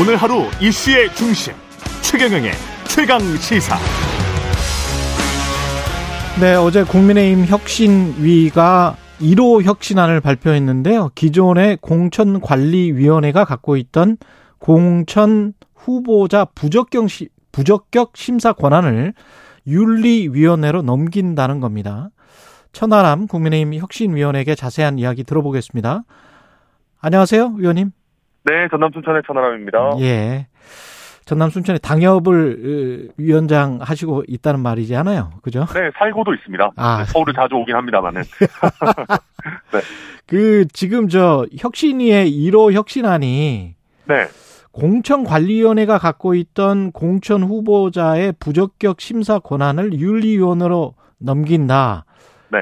오늘 하루 이슈의 중심 최경영의 최강 시사. 네, 어제 국민의힘 혁신위가 1호 혁신안을 발표했는데요. 기존의 공천관리위원회가 갖고 있던 공천 후보자 부적격, 시, 부적격 심사 권한을 윤리위원회로 넘긴다는 겁니다. 천하람 국민의힘 혁신위원에게 자세한 이야기 들어보겠습니다. 안녕하세요, 위원님. 네, 전남 순천의 천하람입니다. 예. 전남 순천에 당협을 위원장 하시고 있다는 말이지 않아요. 그죠? 네, 살고도 있습니다. 아. 서울을 자주 오긴 합니다만은. 네. 그 지금 저 혁신위의 1호 혁신안이 네. 공천관리위원회가 갖고 있던 공천 후보자의 부적격 심사 권한을 윤리위원회로 넘긴다. 네.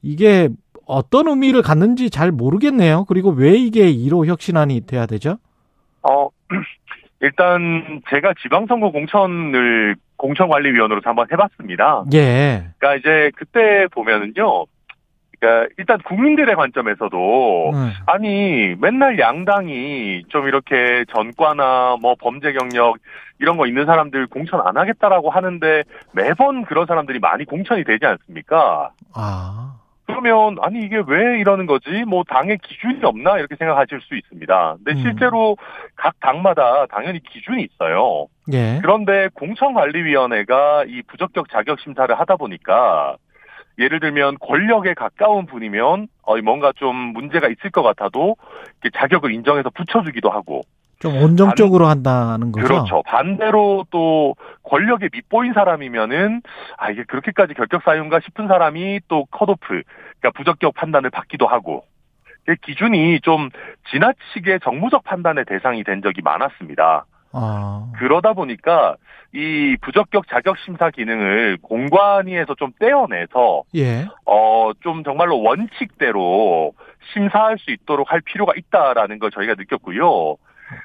이게 어떤 의미를 갖는지 잘 모르겠네요. 그리고 왜 이게 1호 혁신안이 돼야 되죠? 어, 일단 제가 지방선거 공천을 공천관리위원으로서 한번 해봤습니다. 예. 그러니까 이제 그때 보면은요. 그러니까 일단 국민들의 관점에서도 음. 아니 맨날 양당이 좀 이렇게 전과나 뭐 범죄 경력 이런 거 있는 사람들 공천 안 하겠다라고 하는데 매번 그런 사람들이 많이 공천이 되지 않습니까? 아. 그러면 아니 이게 왜 이러는 거지? 뭐 당의 기준이 없나 이렇게 생각하실 수 있습니다. 근데 음. 실제로 각 당마다 당연히 기준이 있어요. 예. 그런데 공천관리위원회가 이 부적격 자격 심사를 하다 보니까 예를 들면 권력에 가까운 분이면 어 뭔가 좀 문제가 있을 것 같아도 자격을 인정해서 붙여주기도 하고 좀 온정적으로 반, 한다는 거죠. 그렇죠. 반대로 또 권력에 밑보인 사람이면은 아 이게 그렇게까지 결격 사유인가 싶은 사람이 또 컷오프, 그러니까 부적격 판단을 받기도 하고 기준이 좀 지나치게 정무적 판단의 대상이 된 적이 많았습니다. 아. 그러다 보니까 이 부적격 자격 심사 기능을 공관위에서 좀 떼어내서 예. 어좀 정말로 원칙대로 심사할 수 있도록 할 필요가 있다라는 걸 저희가 느꼈고요.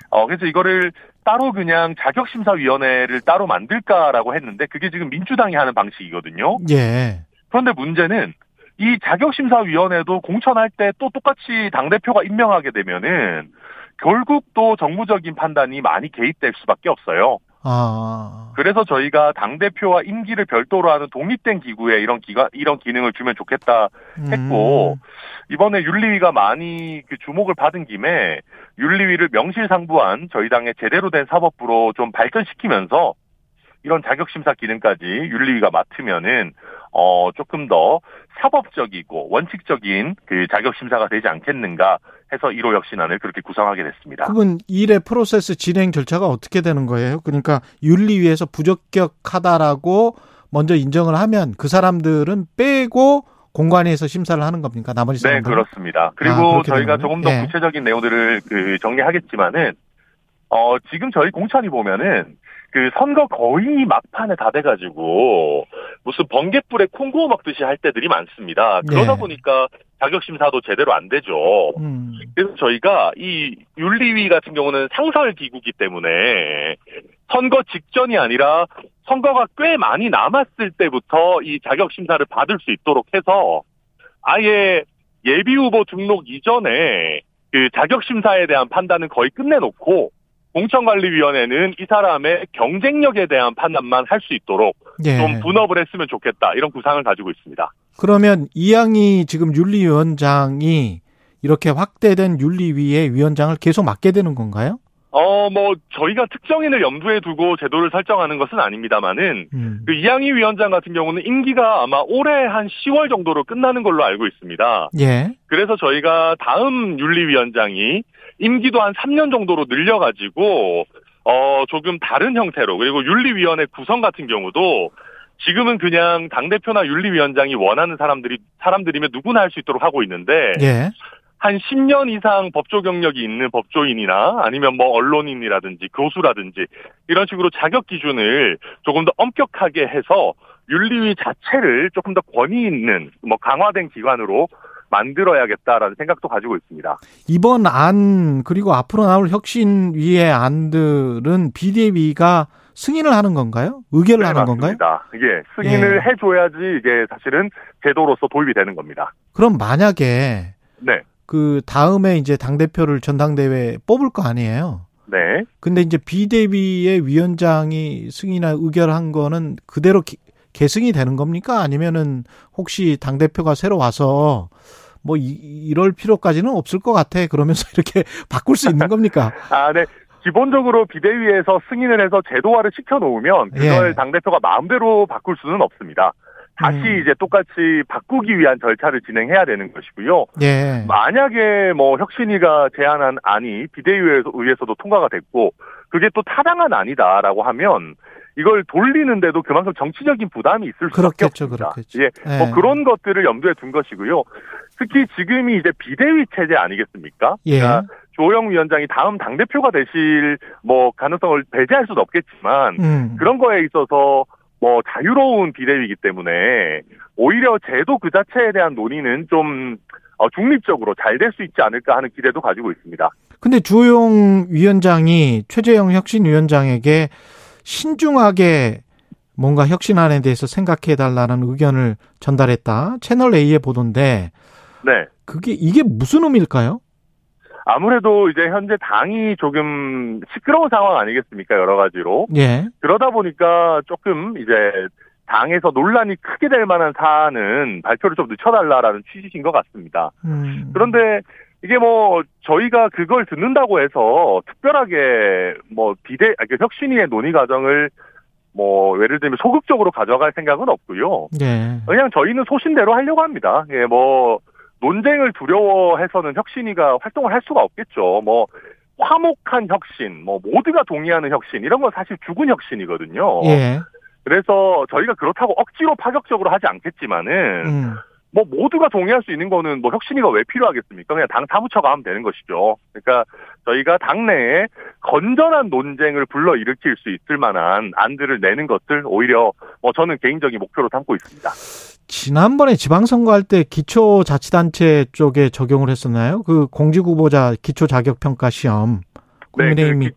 어, 그래서 이거를 따로 그냥 자격심사위원회를 따로 만들까라고 했는데 그게 지금 민주당이 하는 방식이거든요. 예. 그런데 문제는 이 자격심사위원회도 공천할 때 또 똑같이 당대표가 임명하게 되면은 결국 또 정무적인 판단이 많이 개입될 수밖에 없어요. 아. 그래서 저희가 당 대표와 임기를 별도로 하는 독립된 기구에 이런 기가 이런 기능을 주면 좋겠다 했고 음. 이번에 윤리위가 많이 그 주목을 받은 김에 윤리위를 명실상부한 저희 당의 제대로 된 사법부로 좀 발전시키면서 이런 자격심사 기능까지 윤리위가 맡으면은 어 조금 더 사법적이고 원칙적인 그 자격심사가 되지 않겠는가 해서 1호 혁신안을 그렇게 구성하게 됐습니다. 그건 일의 프로세스 진행 절차가 어떻게 되는 거예요? 그러니까 윤리위에서 부적격하다라고 먼저 인정을 하면 그 사람들은 빼고 공관위에서 심사를 하는 겁니까? 나머지 사람들? 네, 그렇습니다. 그리고 아, 저희가 조금 더 네. 구체적인 내용들을 그 정리하겠지만은 어 지금 저희 공천이 보면은 그 선거 거의 막판에 다 돼가지고 무슨 번개불에 콩 구워 먹듯이 할 때들이 많습니다. 그러다 네. 보니까 자격 심사도 제대로 안 되죠. 음. 그래서 저희가 이 윤리위 같은 경우는 상설 기구기 때문에 선거 직전이 아니라 선거가 꽤 많이 남았을 때부터 이 자격 심사를 받을 수 있도록 해서 아예 예비 후보 등록 이전에 그 자격 심사에 대한 판단은 거의 끝내놓고 공천관리위원회는 이 사람의 경쟁력에 대한 판단만 할 수 있도록 예. 좀 분업을 했으면 좋겠다 이런 구상을 가지고 있습니다. 그러면 이양이 지금 윤리위원장이 이렇게 확대된 윤리위의 위원장을 계속 맡게 되는 건가요? 어, 뭐, 저희가 특정인을 염두에 두고 제도를 설정하는 것은 아닙니다만은, 음. 그 이양희 위원장 같은 경우는 임기가 아마 올해 한 10월 정도로 끝나는 걸로 알고 있습니다. 예. 그래서 저희가 다음 윤리위원장이 임기도 한 3년 정도로 늘려가지고, 어, 조금 다른 형태로, 그리고 윤리위원회 구성 같은 경우도 지금은 그냥 당대표나 윤리위원장이 원하는 사람들이, 사람들이면 누구나 할 수 있도록 하고 있는데, 예. 한 10년 이상 법조 경력이 있는 법조인이나 아니면 뭐 언론인이라든지 교수라든지 이런 식으로 자격 기준을 조금 더 엄격하게 해서 윤리위 자체를 조금 더 권위 있는 뭐 강화된 기관으로 만들어야겠다라는 생각도 가지고 있습니다. 이번 안 그리고 앞으로 나올 혁신위의 안들은 비대위가 승인을 하는 건가요? 의결을 네, 하는 맞습니다. 건가요? 예, 승인을 예. 해줘야지 이게 사실은 제도로서 도입이 되는 겁니다. 그럼 만약에 네. 그 다음에 이제 당 대표를 전당대회 뽑을 거 아니에요. 네. 근데 이제 비대위의 위원장이 승인이나 의결한 거는 그대로 기, 계승이 되는 겁니까? 아니면은 혹시 당 대표가 새로 와서 뭐 이, 이럴 필요까지는 없을 것 같아. 그러면서 이렇게 바꿀 수 있는 겁니까? 아, 네. 기본적으로 비대위에서 승인을 해서 제도화를 시켜 놓으면 그걸 예. 당 대표가 마음대로 바꿀 수는 없습니다. 다시 음. 이제 똑같이 바꾸기 위한 절차를 진행해야 되는 것이고요. 예. 만약에 뭐 혁신이가 제안한 안이 비대위에서도 통과가 됐고 그게 또 타당한 안이다라고 하면 이걸 돌리는데도 그만큼 정치적인 부담이 있을 수밖에 그렇겠죠, 없습니다. 그렇겠죠. 예, 예. 뭐 그런 것들을 염두에 둔 것이고요. 특히 지금이 이제 비대위 체제 아니겠습니까? 예. 그러니까 조영 위원장이 다음 당 대표가 되실 뭐 가능성을 배제할 수도 없겠지만 음. 그런 거에 있어서 뭐 자유로운 비대위이기 때문에 오히려 제도 그 자체에 대한 논의는 좀 어, 중립적으로 잘 될 수 있지 않을까 하는 기대도 가지고 있습니다. 근데 주호영 위원장이 최재형 혁신위원장에게 신중하게 뭔가 혁신안에 대해서 생각해 달라는 의견을 전달했다. 채널 A의 보도인데. 네. 그게 이게 무슨 의미일까요? 아무래도 이제 현재 당이 조금 시끄러운 상황 아니겠습니까? 여러 가지로. 예. 그러다 보니까 조금 이제 당에서 논란이 크게 될 만한 사안은 발표를 좀 늦춰달라라는 취지신 것 같습니다. 음. 그런데 이게 뭐 저희가 그걸 듣는다고 해서 특별하게 뭐 비대 아, 그 혁신위의 논의 과정을 뭐 예를 들면 소극적으로 가져갈 생각은 없고요. 네. 그냥 저희는 소신대로 하려고 합니다. 예, 뭐 논쟁을 두려워해서는 혁신이가 활동을 할 수가 없겠죠. 뭐 화목한 혁신, 뭐 모두가 동의하는 혁신 이런 건 사실 죽은 혁신이거든요. 예. 그래서 저희가 그렇다고 억지로 파격적으로 하지 않겠지만은 음. 뭐 모두가 동의할 수 있는 거는 뭐 혁신이가 왜 필요하겠습니까? 그냥 당 사무처가 하면 되는 것이죠. 그러니까 저희가 당내에 건전한 논쟁을 불러 일으킬 수 있을 만한 안들을 내는 것들 오히려 뭐 저는 개인적인 목표로 삼고 있습니다. 지난번에 지방선거 할 때 기초자치단체 쪽에 적용을 했었나요? 그 공직후보자 기초자격평가 시험. 국민의힘이 네, 그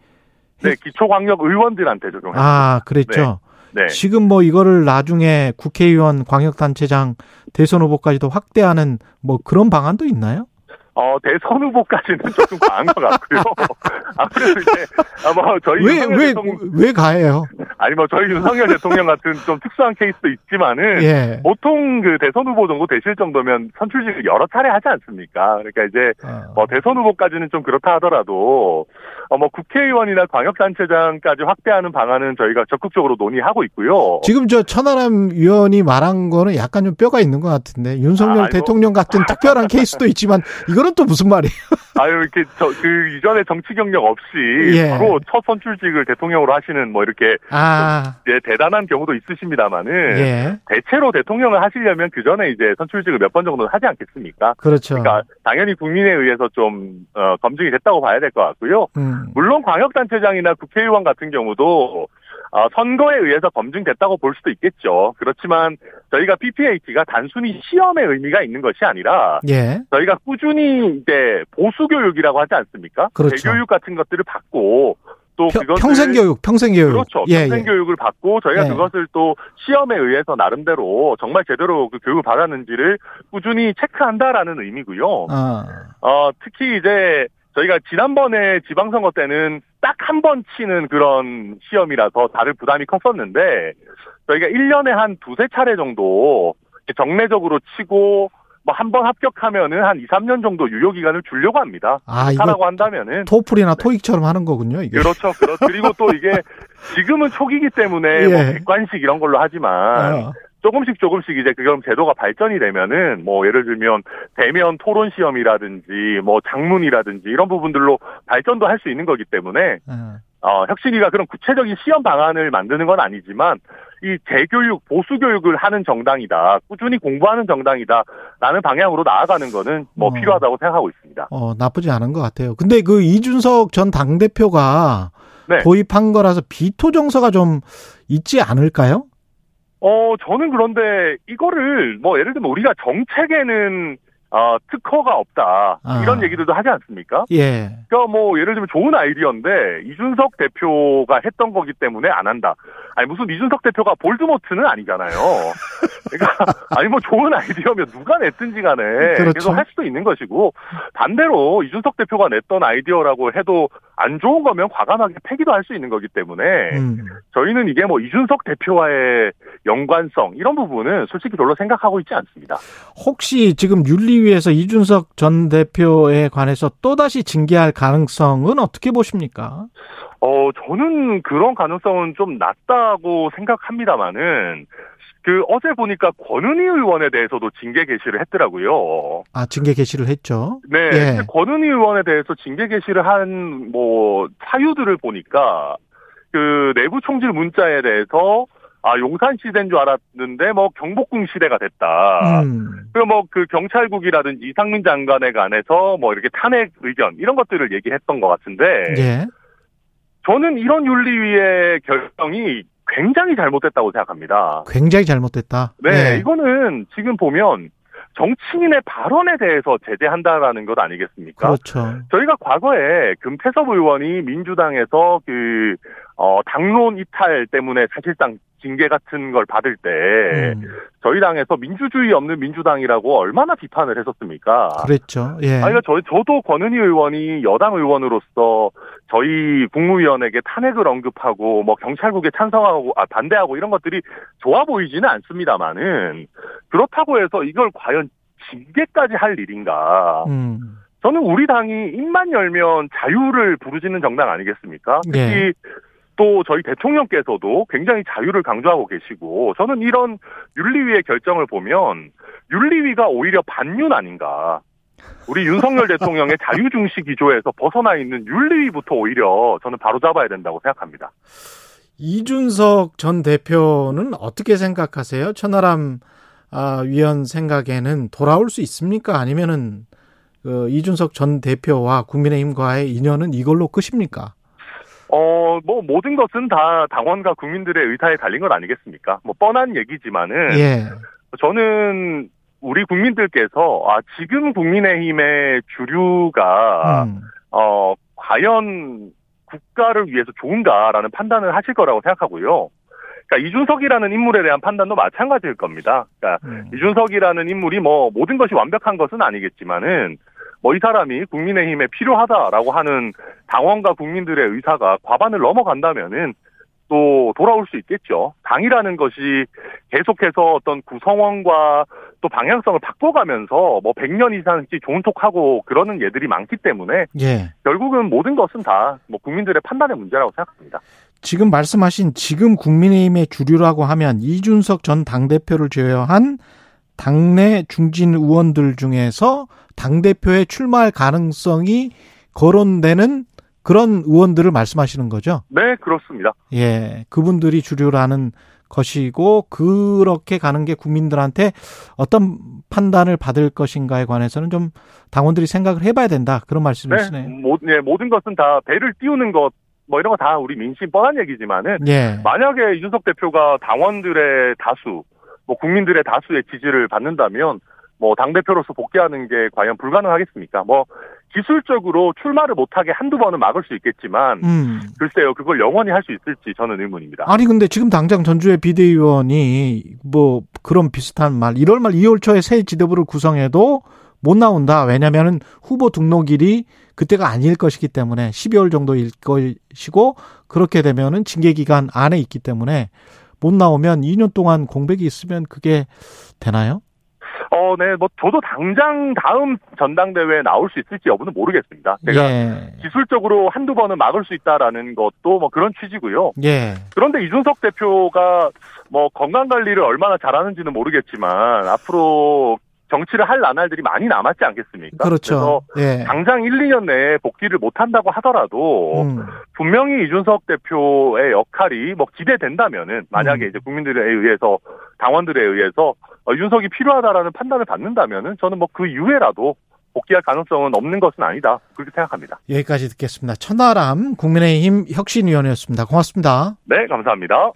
기, 네, 기초광역 의원들한테 적용했습니다. 아, 그랬죠. 네. 네. 지금 뭐 이거를 나중에 국회의원, 광역단체장, 대선 후보까지도 확대하는 뭐 그런 방안도 있나요? 어, 대선 후보까지는 조금 과한 것 같고요. 아무래도 이제, 아마 저희. 왜, 왜, 대통령, 왜 가해요? 아니, 뭐, 저희 윤석열 대통령 같은 좀 특수한 케이스도 있지만은, 예. 보통 그 대선 후보 정도 되실 정도면 선출직을 여러 차례 하지 않습니까? 그러니까 이제, 어. 뭐, 대선 후보까지는 좀 그렇다 하더라도, 어, 뭐, 국회의원이나 광역단체장까지 확대하는 방안은 저희가 적극적으로 논의하고 있고요. 지금 저 천하람 위원이 말한 거는 약간 좀 뼈가 있는 것 같은데, 윤석열 아, 대통령 같은 특별한 케이스도 있지만, 이건 이거는 또 무슨 말이에요? 아유, 이렇게 저, 그 이전에 정치 경력 없이 예. 바로 첫 선출직을 대통령으로 하시는 뭐 이렇게 아. 예, 대단한 경우도 있으십니다만은 예. 대체로 대통령을 하시려면 그 전에 이제 선출직을 몇 번 정도는 하지 않겠습니까? 그렇죠. 그러니까 당연히 국민에 의해서 좀 어, 검증이 됐다고 봐야 될 것 같고요. 음. 물론 광역단체장이나 국회의원 같은 경우도 어, 선거에 의해서 검증됐다고 볼 수도 있겠죠. 그렇지만 저희가 PPAT가 단순히 시험의 의미가 있는 것이 아니라 예. 저희가 꾸준히 이제 보수 교육이라고 하지 않습니까? 그렇죠. 대교육 같은 것들을 받고 또 그것을 평생 교육, 평생 교육. 그렇죠. 예, 평생 예. 교육을 받고 저희가 예. 그것을 또 시험에 의해서 나름대로 정말 제대로 그 교육을 받았는지를 꾸준히 체크한다라는 의미고요. 아. 어, 특히 이제 저희가 지난번에 지방선거 때는 딱 한 번 치는 그런 시험이라서 다들 부담이 컸었는데 저희가 1년에 한 두세 차례 정도 정례적으로 치고 뭐 한 번 합격하면은 한 2, 3년 정도 유효 기간을 주려고 합니다. 아, 이라고 한다면은 토플이나 토익처럼 하는 거군요, 이게. 그렇죠. 그렇죠. 그리고 또 이게 지금은 초기이기 때문에 예. 뭐 객관식 이런 걸로 하지만 어. 조금씩 조금씩 이제 그럼 제도가 발전이 되면은 뭐 예를 들면 대면 토론 시험이라든지 뭐 장문이라든지 이런 부분들로 발전도 할 수 있는 거기 때문에 음. 어, 혁신이가 그런 구체적인 시험 방안을 만드는 건 아니지만 이 재교육, 보수 교육을 하는 정당이다. 꾸준히 공부하는 정당이다 라는 방향으로 나아가는 거는 뭐 어. 필요하다고 생각하고 있습니다. 어, 나쁘지 않은 것 같아요. 근데 그 이준석 전 당대표가 네. 도입한 거라서 비토 정서가 좀 있지 않을까요? 어, 저는 그런데 이거를 뭐 예를 들면 우리가 정책에는 어, 특허가 없다. 아. 이런 얘기들도 하지 않습니까? 예. 그러니까 뭐 예를 들면 좋은 아이디어인데 이준석 대표가 했던 거기 때문에 안 한다. 아니 무슨 이준석 대표가 볼드모트는 아니잖아요. 그러니까 아니 뭐 좋은 아이디어면 누가 냈든지 간에 그렇죠. 계속 할 수도 있는 것이고 반대로 이준석 대표가 냈던 아이디어라고 해도 안 좋은 거면 과감하게 폐기도 할 수 있는 거기 때문에 음. 저희는 이게 뭐 이준석 대표와의 연관성 이런 부분은 솔직히 별로 생각하고 있지 않습니다. 혹시 지금 윤리위에서 이준석 전 대표에 관해서 또다시 징계할 가능성은 어떻게 보십니까? 어, 저는 그런 가능성은 좀 낮다고 생각합니다만은 그 어제 보니까 권은희 의원에 대해서도 징계 게시를 했더라고요. 아 징계 게시를 했죠. 네, 예. 권은희 의원에 대해서 징계 게시를 한 뭐 사유들을 보니까 그 내부 총질 문자에 대해서 아 용산 시대인 줄 알았는데 뭐 경복궁 시대가 됐다. 음. 그리고 뭐 그 경찰국이라든지 이상민 장관에 관해서 뭐 이렇게 탄핵 의견 이런 것들을 얘기했던 것 같은데. 예. 저는 이런 윤리위의 결정이 굉장히 잘못됐다고 생각합니다. 굉장히 잘못됐다. 네, 네, 이거는 지금 보면 정치인의 발언에 대해서 제재한다라는 것 아니겠습니까? 그렇죠. 저희가 과거에 금태섭 의원이 민주당에서 그, 어, 당론 이탈 때문에 사실상 징계 같은 걸 받을 때 음. 저희 당에서 민주주의 없는 민주당이라고 얼마나 비판을 했었습니까? 그랬죠. 예. 아니, 저, 저도 권은희 의원이 여당 의원으로서 저희 국무위원에게 탄핵을 언급하고 뭐 경찰국에 찬성하고 아, 반대하고 이런 것들이 좋아 보이지는 않습니다만은 그렇다고 해서 이걸 과연 징계까지 할 일인가? 음. 저는 우리 당이 입만 열면 자유를 부르짖는 정당 아니겠습니까? 특히 예. 또 저희 대통령께서도 굉장히 자유를 강조하고 계시고 저는 이런 윤리위의 결정을 보면 윤리위가 오히려 반윤 아닌가. 우리 윤석열 대통령의 자유중시 기조에서 벗어나 있는 윤리위부터 오히려 저는 바로 잡아야 된다고 생각합니다. 이준석 전 대표는 어떻게 생각하세요? 천하람 아, 위원 생각에는 돌아올 수 있습니까? 아니면은 그 이준석 전 대표와 국민의힘과의 인연은 이걸로 끝입니까? 어, 뭐, 모든 것은 다 당원과 국민들의 의사에 달린 것 아니겠습니까? 뭐, 뻔한 얘기지만은. 예. 저는 우리 국민들께서, 아, 지금 국민의힘의 주류가, 음. 어, 과연 국가를 위해서 좋은가라는 판단을 하실 거라고 생각하고요. 그러니까 이준석이라는 인물에 대한 판단도 마찬가지일 겁니다. 그러니까 음. 이준석이라는 인물이 뭐 모든 것이 완벽한 것은 아니겠지만은 뭐 이 사람이 국민의힘에 필요하다라고 하는 당원과 국민들의 의사가 과반을 넘어간다면은 또 돌아올 수 있겠죠. 당이라는 것이 계속해서 어떤 구성원과 또 방향성을 바꿔가면서 뭐 100년 이상씩 톡하고 그러는 예들이 많기 때문에 예. 결국은 모든 것은 다 뭐 국민들의 판단의 문제라고 생각합니다. 지금 말씀하신 지금 국민의힘의 주류라고 하면 이준석 전 당대표를 제외한 당내 중진 의원들 중에서 당대표에 출마할 가능성이 거론되는 그런 의원들을 말씀하시는 거죠? 네, 그렇습니다. 예, 그분들이 주류라는 것이고 그렇게 가는 게 국민들한테 어떤 판단을 받을 것인가에 관해서는 좀 당원들이 생각을 해봐야 된다 그런 말씀이시네요. 네, 모, 네, 모든 것은 다 배를 띄우는 것. 뭐 이런 거 다 우리 민심 뻔한 얘기지만은 예. 만약에 이준석 대표가 당원들의 다수 뭐 국민들의 다수의 지지를 받는다면 뭐 당대표로서 복귀하는 게 과연 불가능하겠습니까? 뭐 기술적으로 출마를 못하게 한두 번은 막을 수 있겠지만 음. 글쎄요 그걸 영원히 할 수 있을지 저는 의문입니다. 아니 근데 지금 당장 전주의 비대위원이 뭐 그런 비슷한 말 1월 말 2월 초에 새 지도부를 구성해도 못 나온다. 왜냐면은 후보 등록일이 그때가 아닐 것이기 때문에 12월 정도일 것이고 그렇게 되면은 징계 기간 안에 있기 때문에 못 나오면 2년 동안 공백이 있으면 그게 되나요? 어, 네, 뭐 저도 당장 다음 전당대회에 나올 수 있을지 여부는 모르겠습니다. 제가 예. 기술적으로 한두 번은 막을 수 있다라는 것도 뭐 그런 취지고요. 예. 그런데 이준석 대표가 뭐 건강 관리를 얼마나 잘하는지는 모르겠지만 앞으로 정치를 할 나날들이 많이 남았지 않겠습니까? 그렇죠. 그래서 예. 당장 1, 2년 내에 복귀를 못 한다고 하더라도 음. 분명히 이준석 대표의 역할이 뭐 기대된다면은 만약에 음. 이제 국민들에 의해서 당원들에 의해서 어, 윤석이 필요하다라는 판단을 받는다면은 저는 뭐 그 이후에라도 복귀할 가능성은 없는 것은 아니다. 그렇게 생각합니다. 여기까지 듣겠습니다. 천하람 국민의힘 혁신위원회였습니다. 고맙습니다. 네, 감사합니다.